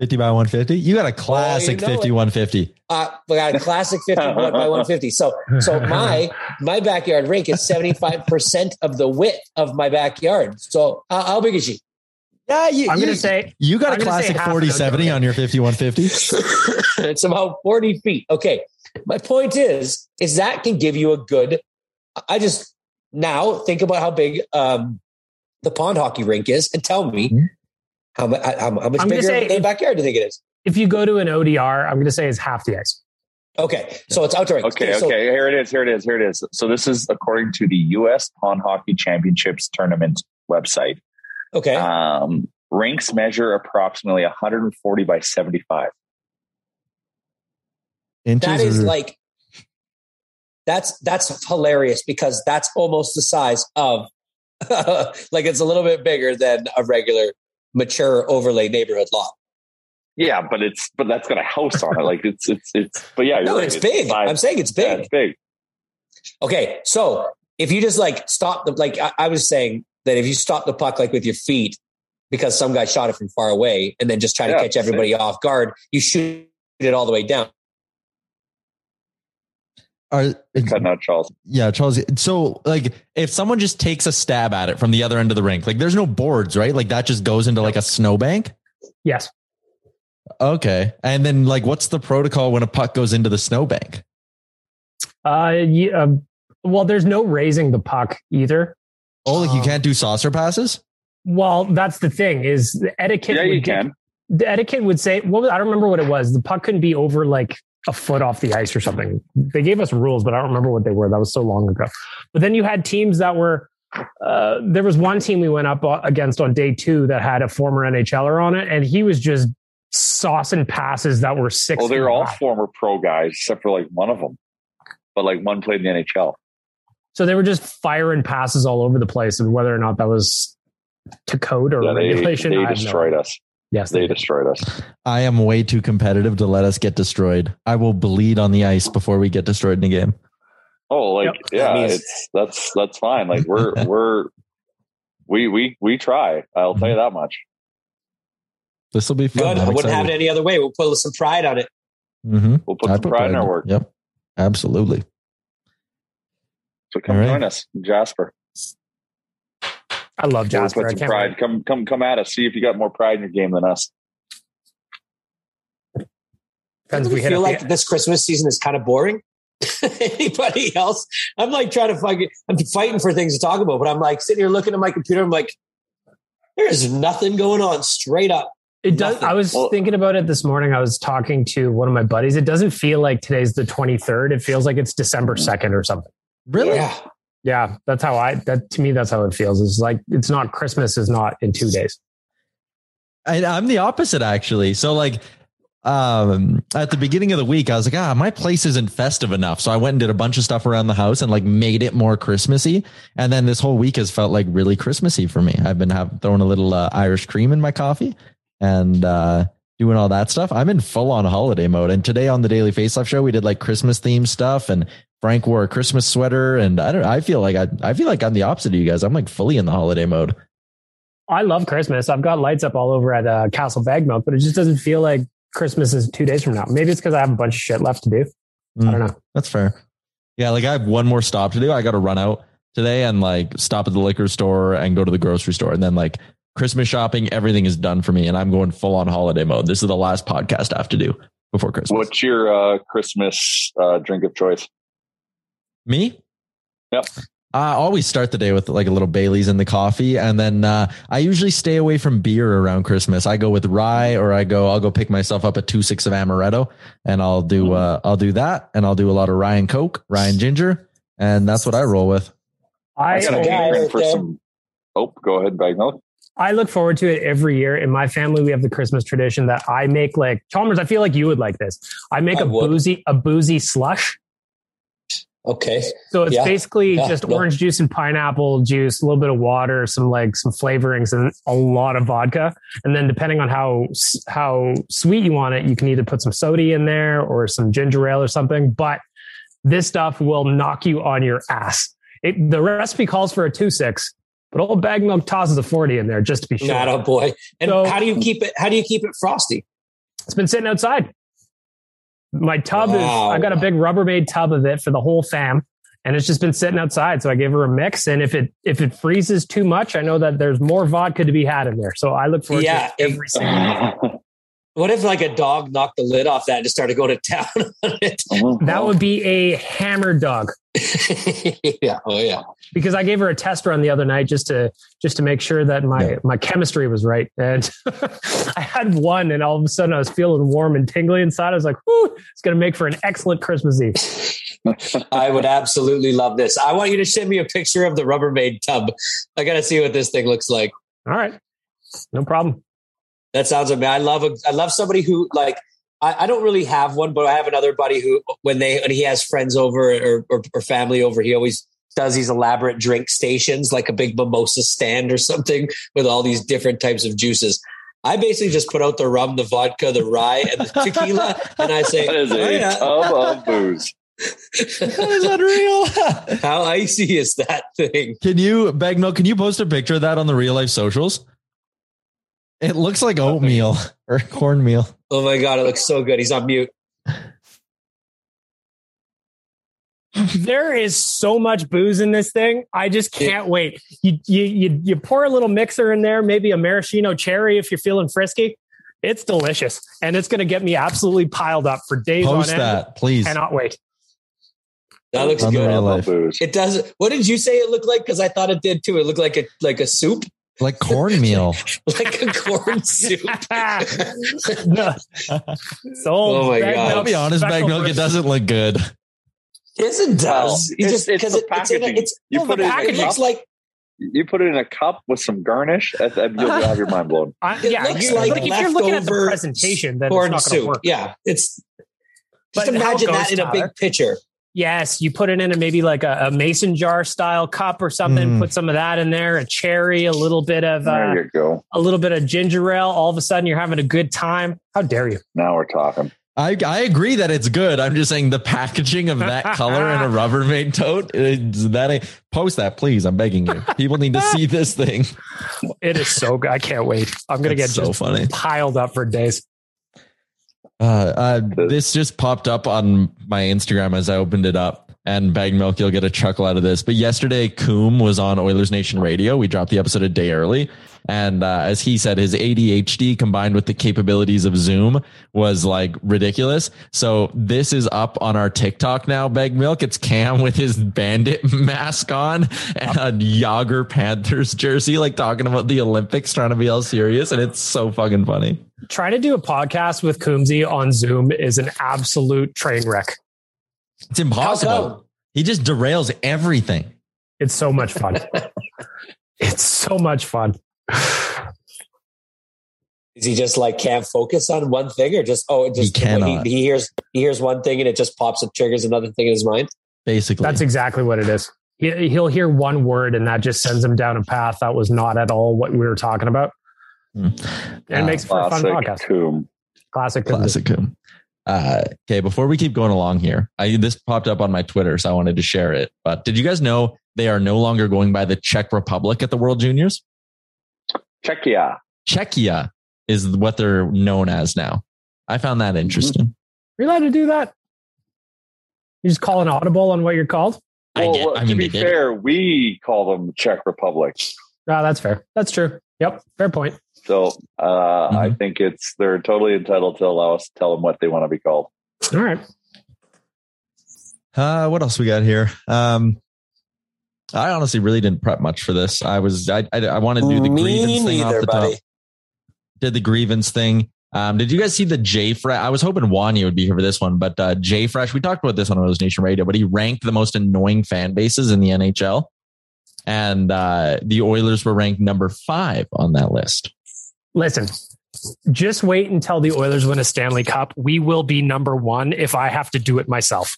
50 by 150. You got a classic
know
50 150.
Uh, we got a classic 50 by 150. So so my my backyard rink is 75 percent of the width of my backyard. So uh, how big is she?
Yeah, you,
I'm
you,
gonna say
you got
I'm
a classic 40 70 on your 50 150.
it's about 40 feet. Okay. My point is, is that can give you a good. I just now think about how big um, the pond hockey rink is, and tell me
Hmm.
How, how, how much
I'm gonna
bigger
say
of a backyard do you think it is?
if you go to an ODR, I'm going to say is half the ice.
Okay, so it's outdoor. rink.
Okay,
so-
okay, here it is, here it is, here it is. So this is according to the U.S. Pond Hockey Championships tournament website.
okay.
Um, rinks measure approximately 140 by 75.
Inches
that is
or-
like that's that's hilarious because that's almost the size of like it's a little bit bigger than a regular mature overlay neighborhood lot.
Yeah, but it's but that's got a house on it. Like it's it's it's. But yeah,
No,
right.
it's big. I'm saying it's
yeah,
big.
it's big.
Okay, so if you just like stop the like I, I was saying that if you stop the puck like with your feet because some guy shot it from far away and then just try to catch everybody off guard, you shoot it all the way down.
Are
cutting out Charles?
Yeah, Charles. So, like, if someone just takes a stab at it from the other end of the rink, like, there's no boards, right? Like, that just goes into like a snowbank.
Yes.
Okay, and then like, what's the protocol when a puck goes into the snowbank?
Uh, yeah, um, well, there's no raising the puck either.
Oh, like you can't do saucer passes.
Well, that's the thing is the etiquette.
Yeah,
would
you
get-
can.
The etiquette would say, well, I don't remember what it was. The puck couldn't be over like a foot off the ice or something. They gave us rules, but I don't remember what they were. That was so long ago. But then you had teams that were. Uh, there was one team we went up against on day two that had a former NHLer on it, and he was just saucing passes that were six.
Oh, they're all former pro guys except for like one of them, but like one played in the NHL.
So they were just firing passes all over the place, and whether or not that was to code or
Yeah, they,
regulation,
they
I
destroyed us.
Yes,
They destroyed us.
I am way too competitive to let us get destroyed. I will bleed on the ice before we get destroyed in a game.
Oh, like
Yep.
yeah,
That means-
it's that's that's fine. Like we're we're we we we try. I'll tell you that much.
This will be fun.
Good. I wouldn't have it any other way. We'll put some pride on it.
Mm-hmm.
We'll put
I
some pride in our work.
Yep, absolutely.
So come
All right.
join us, Jasper.
I love
We'll
Jasper.
put
I
some
can't
pride.
wait.
Come come come at us. See if you got more pride in your game than us.
Depends if
I
we
feel like
the-
this Christmas season is kind of boring. Anybody else? I'm like trying to fucking, I'm fighting for things to talk about, but I'm like sitting here looking at my computer. I'm like, there's nothing going on straight up.
It does.
Nothing.
I was
Well-
thinking about it this morning. I was talking to one of my buddies. It doesn't feel like today's the 23rd. It feels like it's December 2nd or something.
Really?
Yeah.
Yeah, that's how I. That to me, that's how it feels. It's like it's not Christmas. Is not in two days.
I, I'm the opposite actually. So like um at the beginning of the week, I was like, ah, my place isn't festive enough. So I went and did a bunch of stuff around the house and like made it more Christmassy. And then this whole week has felt like really Christmassy for me. I've been have, throwing a little uh, Irish cream in my coffee and uh doing all that stuff. I'm in full on holiday mode. And today on the Daily Faceoff show, we did like Christmas theme stuff and Frank wore a Christmas sweater. And I don't I feel like I I feel like I'm the opposite of you guys. I'm like fully in the holiday mode.
I love Christmas. I've got lights up all over at uh, Castle Bag Milk, but it just doesn't feel like Christmas is two days from now. Maybe it's because I have a bunch of shit left to do. I
Mm.
don't know.
That's fair. Yeah, like I have one more stop to do. I got to run out today and like stop at the liquor store and go to the grocery store. And then like Christmas shopping, everything is done for me. And I'm going full on holiday mode. This is the last podcast I have to do before Christmas.
What's your uh, Christmas uh, drink of choice?
Me?
Yep.
I always start the day with like a little Bailey's in the coffee, and then uh, I usually stay away from beer around Christmas. I go with rye, or I go I'll go pick myself up a two six of amaretto, and I'll do uh, I'll do that, and I'll do a lot of rye and coke, rye and ginger, and that's what I roll with.
I
I got a
Okay.
for some. Oh, go ahead, Bagnell.
I look forward to it every year. In my family, we have the Christmas tradition that I make like Chalmers. I feel like you would like this. I make
I
a
would.
boozy a boozy slush.
Okay.
So it's
Yeah.
basically
Yeah,
just
yeah.
orange juice and pineapple juice, a little bit of water, some like some flavorings, and a lot of vodka. And then depending on how how sweet you want it, you can either put some soda in there or some ginger ale or something. But this stuff will knock you on your ass. It, the recipe calls for a two six, but old bag milk tosses a forty in there just to be sure.
Not a boy. And
So-
how do you keep it? How do you keep it frosty?
It's been sitting outside. My tub is, I've got a big Rubbermaid tub of it for the whole fam. And it's just been sitting outside. So I gave her a mix. And if it, if it freezes too much, I know that there's more vodka to be had in there. So I look forward
Yeah,
to it every single
What if like a dog knocked the lid off that and just started going to town on it? Uh-huh.
That would be a hammered dog
yeah. Oh yeah.
because I gave her a test run the other night just to, just to make sure that my,
Yeah.
my chemistry was right. And I had one and all of a sudden I was feeling warm and tingly inside. I was like, whoo, it's going to make for an excellent Christmas Eve.
I would absolutely love this. I want you to send me a picture of the Rubbermaid tub. I got to see what this thing looks like.
All right. No problem.
That sounds amazing. I love a, I love somebody who like I, I don't really have one, but I have another buddy who when they when he has friends over or, or, or family over, he always does these elaborate drink stations, like a big mimosa stand or something with all these different types of juices. I basically just put out the rum, the vodka, the rye, and the tequila, and I say,
That is
"Oh,
a
yeah."
tub of booze.
That is unreal.
How icy is that thing?
Can you, Bagnell, can you post a picture of that on the real life socials? It looks like oatmeal or cornmeal.
Oh my god, it looks so good. He's on mute.
there is so much booze in this thing. I just can't wait. You, you you you pour a little mixer in there, maybe a maraschino cherry if you're feeling frisky. It's delicious, and it's going to get me absolutely piled up for days
Post
on end.
that, please.
Cannot wait.
That looks
On
good.
real life.
Booze.
It does. What did you say it looked like? Because I thought it did too. It looked like a like a soup,
Like cornmeal.
like a corn soup.
No. So
Oh my
Bag
God.
I'll be honest,
special
bag milk,
for-
it doesn't look good.
yes, it does. You
It's-
just because
the
it, it's in a, it's
You
Well,
put
the
it in a cup.
looks like
You put it in a cup with some garnish. and and You'll have your mind blown.
I,
It
yeah,
looks
you,
like
like if you're looking at the presentation, then
corn
it's not going
soup.
to work.
Yeah, it's
But
just
how
imagine
goes,
that in a big pitcher.
Yes, you put it in a maybe like a, a mason jar style cup or something.
Mm.
Put some of that in there, a cherry, a little bit of uh,
There you go.
a little bit of ginger ale. All of a sudden, you're having a good time. How dare you?
Now we're talking.
I, I agree that it's good. I'm just saying the packaging of that color in a Rubbermaid tote, it's- that ain't, post that, please. I'm begging you. People need to see this thing.
It is so good. I can't wait. I'm gonna
That's
get
so
just
funny.
piled up for days.
Uh, uh, this just popped up on my Instagram as I opened it up. And Bag Milk, you'll get a chuckle out of this. But yesterday, Coom was on Oilers Nation Radio. We dropped the episode a day early. And uh, as he said, his ADHD combined with the capabilities of Zoom was like ridiculous. So this is up on our TikTok now, Bag Milk. It's Cam with his bandit mask on and a Jagr Panthers jersey, like talking about the Olympics, trying to be all serious. And it's so fucking funny.
Trying to do a podcast with Coombsy on Zoom is an absolute train wreck.
It's impossible. He just derails everything.
It's so much fun. it's so much fun.
Is he just like can't focus on one thing, or just oh, it just
He cannot.
he, hears he hears one thing and it just pops and triggers another thing in his mind?
Basically,
That's exactly what it is. He, he'll hear one word and that just sends him down a path that was not at all what we were talking about.
Hmm.
And it
Uh,
makes for a fun podcast.
Coom.
Classic. Coombsy.
classic. Coom. Uh, okay, before we keep going along here, I this popped up on my Twitter, so I wanted to share it. But did you guys know they are no longer going by the Czech Republic at the World Juniors?
Czechia.
Czechia is what they're known as now. I found that interesting.
You're allowed to do that. You just call an audible on what you're called.
I get-
well,
I
to be
they did
fair, we call them Czech Republic.
Ah, that's fair. That's true. Yep. Fair point.
So uh, I
Mhm.
think it's they're totally entitled to allow us to tell them what they want to be called.
All right.
Uh, what else we got here? Um, I honestly really didn't prep much for this. I was I I, I wanted to do the
Me
grievance thing off the
buddy.
top. Did the grievance thing. Um, did you guys see the J Fresh? I was hoping Wanye would be here for this one, but uh, J Fresh, we talked about this on Oilers Nation Radio, but he ranked the most annoying fan bases in the NHL. And uh, the Oilers were ranked number five on that list.
Listen, just wait until the Oilers win a Stanley Cup. We will be number one if I have to do it myself.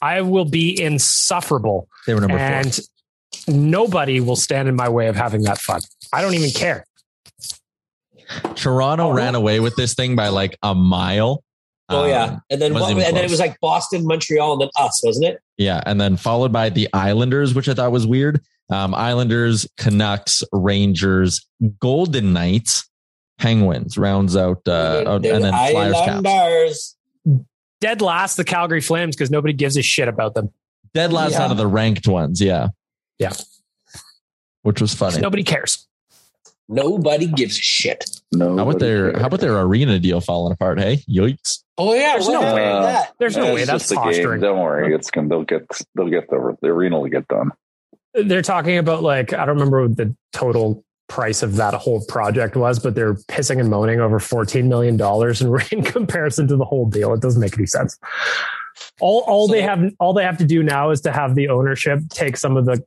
I will be insufferable
They were number
and
four.
nobody will stand in my way of having that fun. I don't even care.
Toronto
Oh.
ran away with this thing by like a mile.
Oh
Um,
yeah, and then what, and
even
then it was like Boston, Montreal, and then us, wasn't it?
Yeah, and then followed by the Islanders, which I thought was weird. Um, Islanders, Canucks, Rangers, Golden Knights, Penguins rounds out, uh, out- and then Flyers, Caps.
Islanders.
Dead last, the Calgary Flames, because nobody gives a shit about them.
Dead last
Yeah.
out of the ranked ones, yeah,
Yeah.
which was funny.
Nobody cares.
Nobody gives a shit.
No,
How about their How about their arena deal falling apart? Hey, yikes!
Oh yeah,
There's no
happened
way.
that?
There's no way that's
the game.
posturing.
Don't worry, it's gonna they'll get they'll get the the arena will get done.
They're talking about like, I don't remember the total price of that whole project was, but they're pissing and moaning over $14 million in, in comparison to the whole deal. It doesn't make any sense. All, all they have, all they have to do now is to have the ownership take some of the,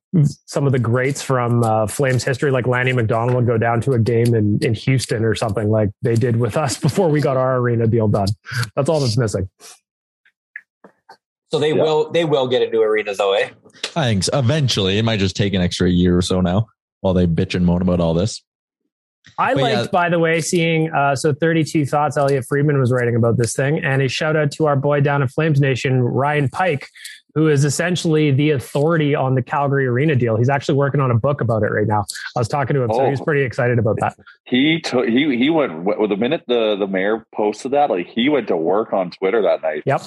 some of the greats from uh, Flames history, like Lanny McDonald, and go down to a game in, in Houston or something like they did with us before we got our arena deal done. That's all that's missing.
So they
Yeah.
will they will get a new arena though, eh?
I think so. eventually it might just take an extra year or so now while they bitch and moan about all this.
I
But
liked,
yeah.
by the way, seeing uh, so 32 thoughts. Elliotte Friedman was writing about this thing, and a shout out to our boy down in Flames Nation, Ryan Pike, who is essentially the authority on the Calgary Arena deal. He's actually working on a book about it right now. I was talking to him, so
Oh.
he's pretty excited about that.
He took he he went well, the minute the the mayor posted that like he went to work on Twitter that night.
Yep,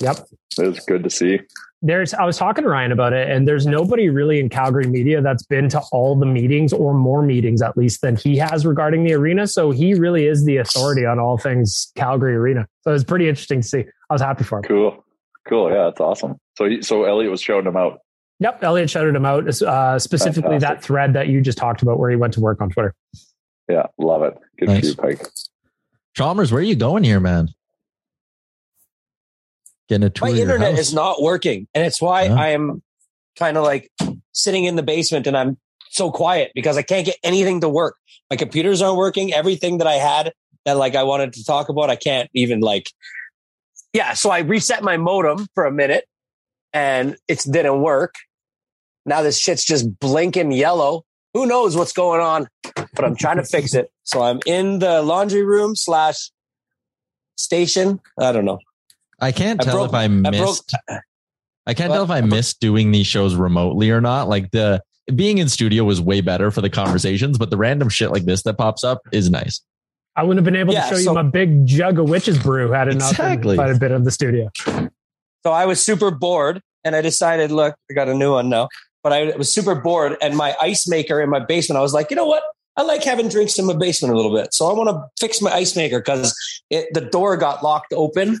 yep.
It was good to see.
There's I was talking to Ryan about it, and there's nobody really in Calgary media that's been to all the meetings or more meetings at least than he has regarding the arena. So he really is the authority on all things Calgary arena. So it's pretty interesting to see. I was happy for him.
Cool, cool. Yeah, that's awesome. So, he- so Elliotte was showing him out.
Yep, Elliotte shouted him out, uh, specifically that thread that you just talked about where he went to work on Twitter.
Yeah, love it. Good
Nice.
for you, Pike.
Chalmers, where are you going here, man? Getting a tour
My internet
house?
is not working, and it's why
Yeah.
I am kind of like sitting in the basement and I'm so quiet because I can't get anything to work. My computers aren't working. Everything that I had that like I wanted to talk about, I can't even like. Yeah, so I reset my modem for a minute, and it didn't work. Now this shit's just blinking yellow. Who knows what's going on? But I'm trying to fix it. So I'm in the laundry room slash station. I don't know.
I can't
I
tell
broke-
if I
I broke.
missed. I can't
What?
tell if I missed doing these shows remotely or not. Like the being in studio was way better for the conversations, but the random shit like this that pops up is nice.
I wouldn't have been able
Yeah,
to show
so-
you my big jug of witches brew had it not
Exactly.
been quite a bit of the studio.
So I was super bored and I decided, look, I got a new one now. But I was super bored and my ice maker in my basement, I was like, you know what? I like having drinks in my basement a little bit. So I want to fix my ice maker because the door got locked open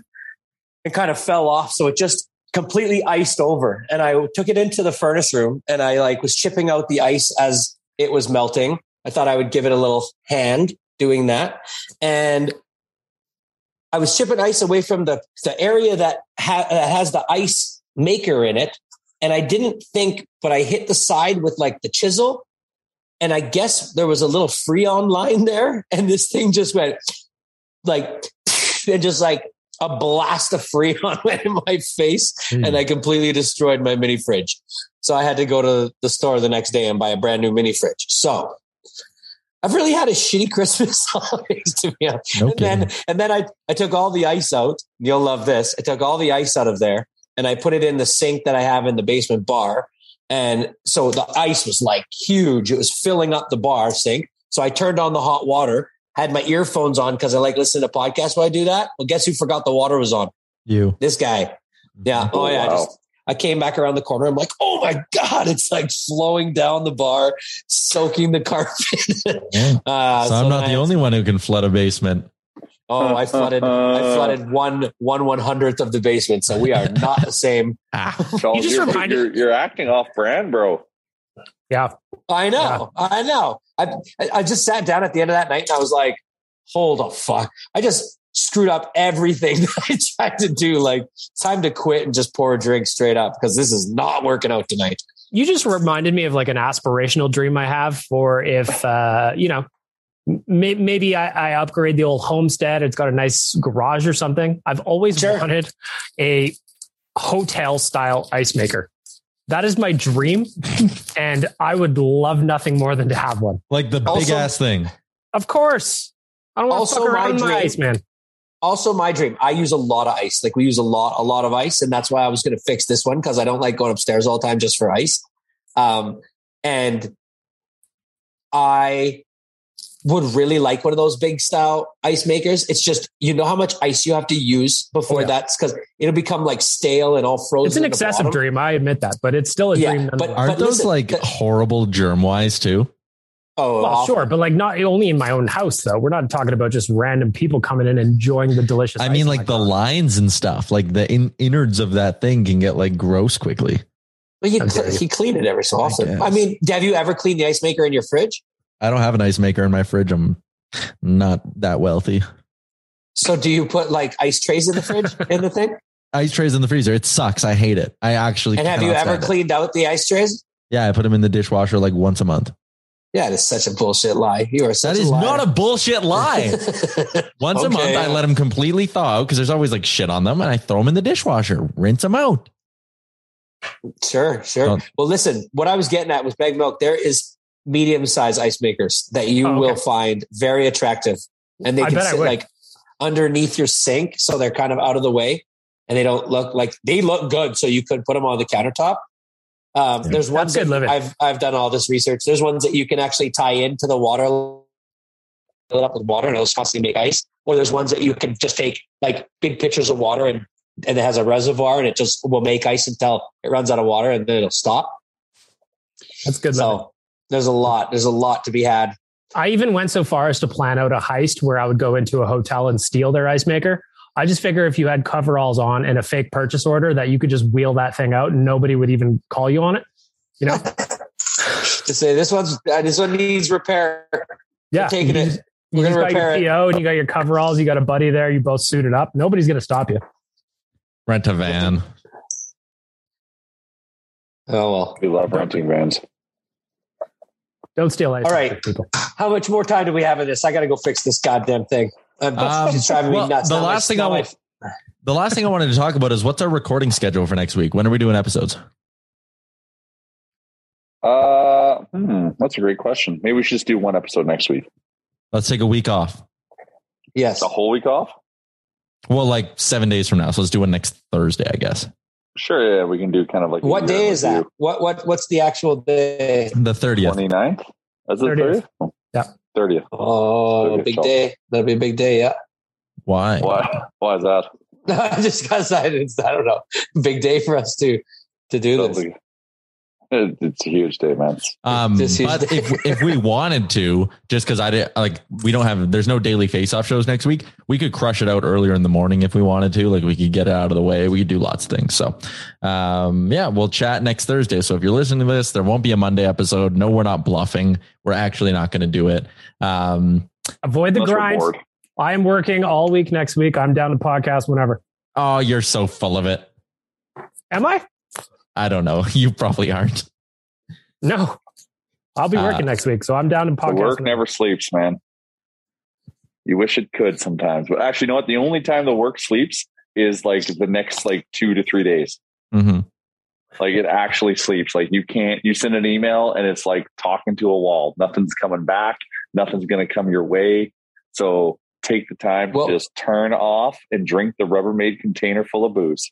and kind of fell off. So it just completely iced over. And I took it into the furnace room and I like was chipping out the ice as it was melting. I thought I would give it a little hand doing that. And I was chipping ice away from the, the area that, ha- that has the ice maker in it. And I didn't think, but I hit the side with like the chisel. And I guess there was a little freon line there. And this thing just went like, and just like a blast of freon went in my face. Hmm. And I completely destroyed my mini fridge. So I had to go to the store the next day and buy a brand new mini fridge. So I've really had a shitty Christmas holidays to be honest.
No
and then and then I, I took all the ice out. You'll love this. I took all the ice out of there and I put it in the sink that I have in the basement bar. And so the ice was like huge. It was filling up the bar sink. So I turned on the hot water, had my earphones on because I like listening to podcasts while I do that. Well, guess who forgot the water was on?
You.
This guy. Yeah. Oh,
Oh,
yeah. I just I came back around the corner. I'm like, oh my God, it's like flowing down the bar, soaking the carpet.
Yeah.
uh,
so I'm not
I-
the only one who can flood a basement.
Oh, I flooded. I flooded one one one hundredth of the basement. So we are not the same.
Ah,
Charles,
just
you're,
reminded-
you're, you're acting off brand, bro.
Yeah.
I know. I know. I I just sat down at the end of that night and I was like, hold the fuck. I just screwed up everything that I tried to do. Like, time to quit and just pour a drink straight up because this is not working out tonight.
You just reminded me of like an aspirational dream I have for if, uh, you know, maybe I, I upgrade the old homestead. It's got a nice garage or something. I've always
Sure.
wanted a hotel style ice maker. That is my dream. and I would love nothing more than to have one.
like the big
Also-
ass thing.
Of course. I don't want to
Also
fuck
my
around with my ice, man.
Also, my dream. I use a lot of ice. Like we use a lot, a lot of ice, and that's why I was going to fix this one because I don't like going upstairs all the time just for ice. Um, and I would really like one of those big style ice makers. It's just you know how much ice you have to use before
Oh, yeah.
that's because it'll become like stale and all frozen.
It's an excessive dream. I admit that, but it's still a
Yeah,
dream.
but-
nonetheless.
Aren't those
listen,
like
the-
horrible germ wise too?
Oh,
Well, sure, but like not only in my own house though. We're not talking about just random people coming in enjoying the delicious.
I
ice
mean, like the
car.
lines and stuff, like the in- innards of that thing can get like gross quickly.
But you,
I'm sorry.
you it every so often.
guess.
I mean, have you ever cleaned the ice maker in your fridge?
I don't have an ice maker in my fridge. I'm not that wealthy.
So do you put like ice trays in the fridge in the thing?
Ice trays in the freezer. It sucks. I hate it. I actually
And have you ever
stand it.
cleaned out the ice trays?
Yeah, I put them in the dishwasher like once a month.
Yeah, it's such a bullshit lie. You are such
That is
a
not a bullshit lie. Once a
Okay,
month, I let them completely thaw out because there's always like shit on them, and I throw them in the dishwasher, rinse them out.
Sure, sure.
Don't-
Well, listen, what I was getting at was Bag Milk, there is medium sized ice makers that you
Oh, okay.
will find very attractive. And they
I
can sit like underneath your sink. So they're kind of out of the way and they don't look like they look good. So you could put them on the countertop. Um,
Yeah.
There's ones that. I've, I've done all this research. There's ones that you can actually tie into the water, fill it up with water and it'll constantly make ice. Or there's ones that you can just take like big pitchers of water and and it has a reservoir and it just will make ice until it runs out of water and then it'll stop.
That's good.
So there's a lot. There's a lot to be had.
I even went so far as to plan out a heist where I would go into a hotel and steal their ice maker. I just figure if you had coveralls on and a fake purchase order, that you could just wheel that thing out and nobody would even call you on it. You know,
to say this one's uh, this one needs repair.
yeah,
We're taking
you
it.
just-
We're gonna
just got your
repair it.
PO and you got your coveralls. You got a buddy there. You both suited up. Nobody's going to stop you.
Rent a van.
Oh well.
We love renting vans.
Don't steal ice.
All
maker,
right.
people.
How much more time do we have in this? I got to go fix this goddamn thing. I'm,
Um,
it's driving
well,
me nuts.
the
Not my-
last thing I
my-
wa- The last thing I wanted to talk about is what's our recording schedule for next week? When are we doing episodes?
Uh, hmm, that's a great question. Maybe we should just do one episode next week.
Let's take a week off.
yes.
a whole week off?
Well, like seven days from now. So let's do it next Thursday, I guess.
Sure, yeah, we can do kind of like
What day is that?
review.
What what what's the actual day?
The 30th.
29th? Is it
30th.
30th?
Yeah.
30th.
Oh,
Okay,
big
so-
day. That'll be a big day. Yeah.
Why?
Why? Why is that?
I just because I, it's, I don't know, big day for us to to do
Sounds
this.
like- it- it's a huge day, man.
Um, but if if we wanted to, just because I did, like we don't have, there's no Daily Faceoff shows next week. We could crush it out earlier in the morning if we wanted to. Like we could get it out of the way. We could do lots of things. So, um, yeah, we'll chat next Thursday. So if you're listening to this, there won't be a Monday episode. No, we're not bluffing. We're actually not going to do it. Um,
Avoid the grind. I am working all week next week. I'm down to podcast whenever.
oh, you're so full of it.
Am I?
I don't know. You probably aren't.
No. I'll be
Uh,
working next week, so I'm down in
The
podcast.
work never sleeps, man. You wish it could sometimes, but actually, you know what? The only time the work sleeps is like the next like two to three days.
hmm
Like it actually sleeps. Like you can't. You send an email and it's like talking to a wall. Nothing's coming back. Nothing's going to come your way. So take the time
Well-
to just turn off and drink the Rubbermaid container full of booze.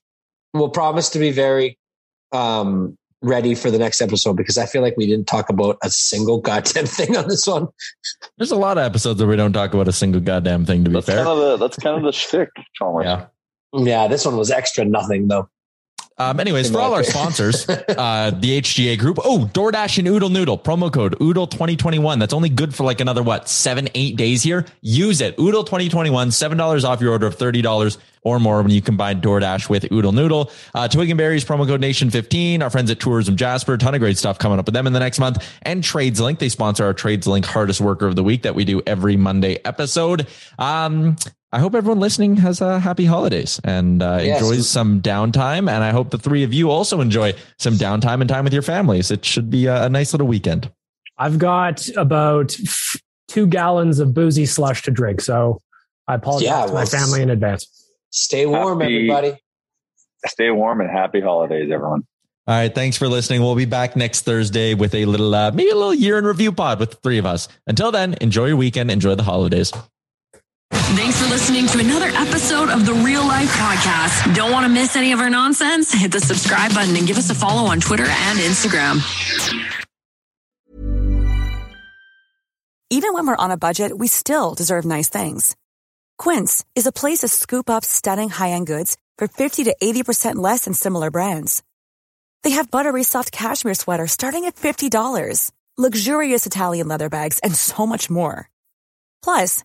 We'll promise to be very um, ready for the next episode because I feel like we didn't talk about a single goddamn thing on this one.
There's a lot of episodes where we don't talk about a single goddamn thing. To be
That's
fair,
kind of the that's kind of the shtick, Chalmers.
yeah.
Yeah, this one was extra nothing though.
Um, anyways, for all our sponsors, uh, the HGA group. Oh, DoorDash and Oodle Noodle promo code Oodle 2021. That's only good for like another what seven, eight days here. Use it. Oodle 2021, seven dollars off your order of thirty dollars or more when you combine DoorDash with Oodle Noodle. Uh, Twig and Berries promo code Nation 15. Our friends at Tourism Jasper, ton of great stuff coming up with them in the next month. And Trades Link, they sponsor our Trades Link Hardest Worker of the Week that we do every Monday episode. Um, I hope everyone listening has a happy holidays and uh,
Yes.
enjoys some downtime. And I hope the three of you also enjoy some downtime and time with your families. It should be a, a nice little weekend.
I've got about f- two gallons of boozy slush to drink, so I apologize
Yeah,
to my family in advance.
Stay warm,
Happy-
everybody.
Stay warm and happy holidays, everyone.
All right. Thanks for listening. We'll be back next Thursday with a little, uh, maybe a little year in review pod with the three of us. Until then, enjoy your weekend. Enjoy the holidays.
Thanks for listening to another episode of the Real Life Podcast. Don't want to miss any of our nonsense? Hit the subscribe button and give us a follow on Twitter and Instagram.
Even when we're on a budget, we still deserve nice things. Quince is a place to scoop up stunning high-end goods for 50 to 80% less than similar brands. They have buttery soft cashmere sweaters starting at $50, luxurious Italian leather bags, and so much more. Plus,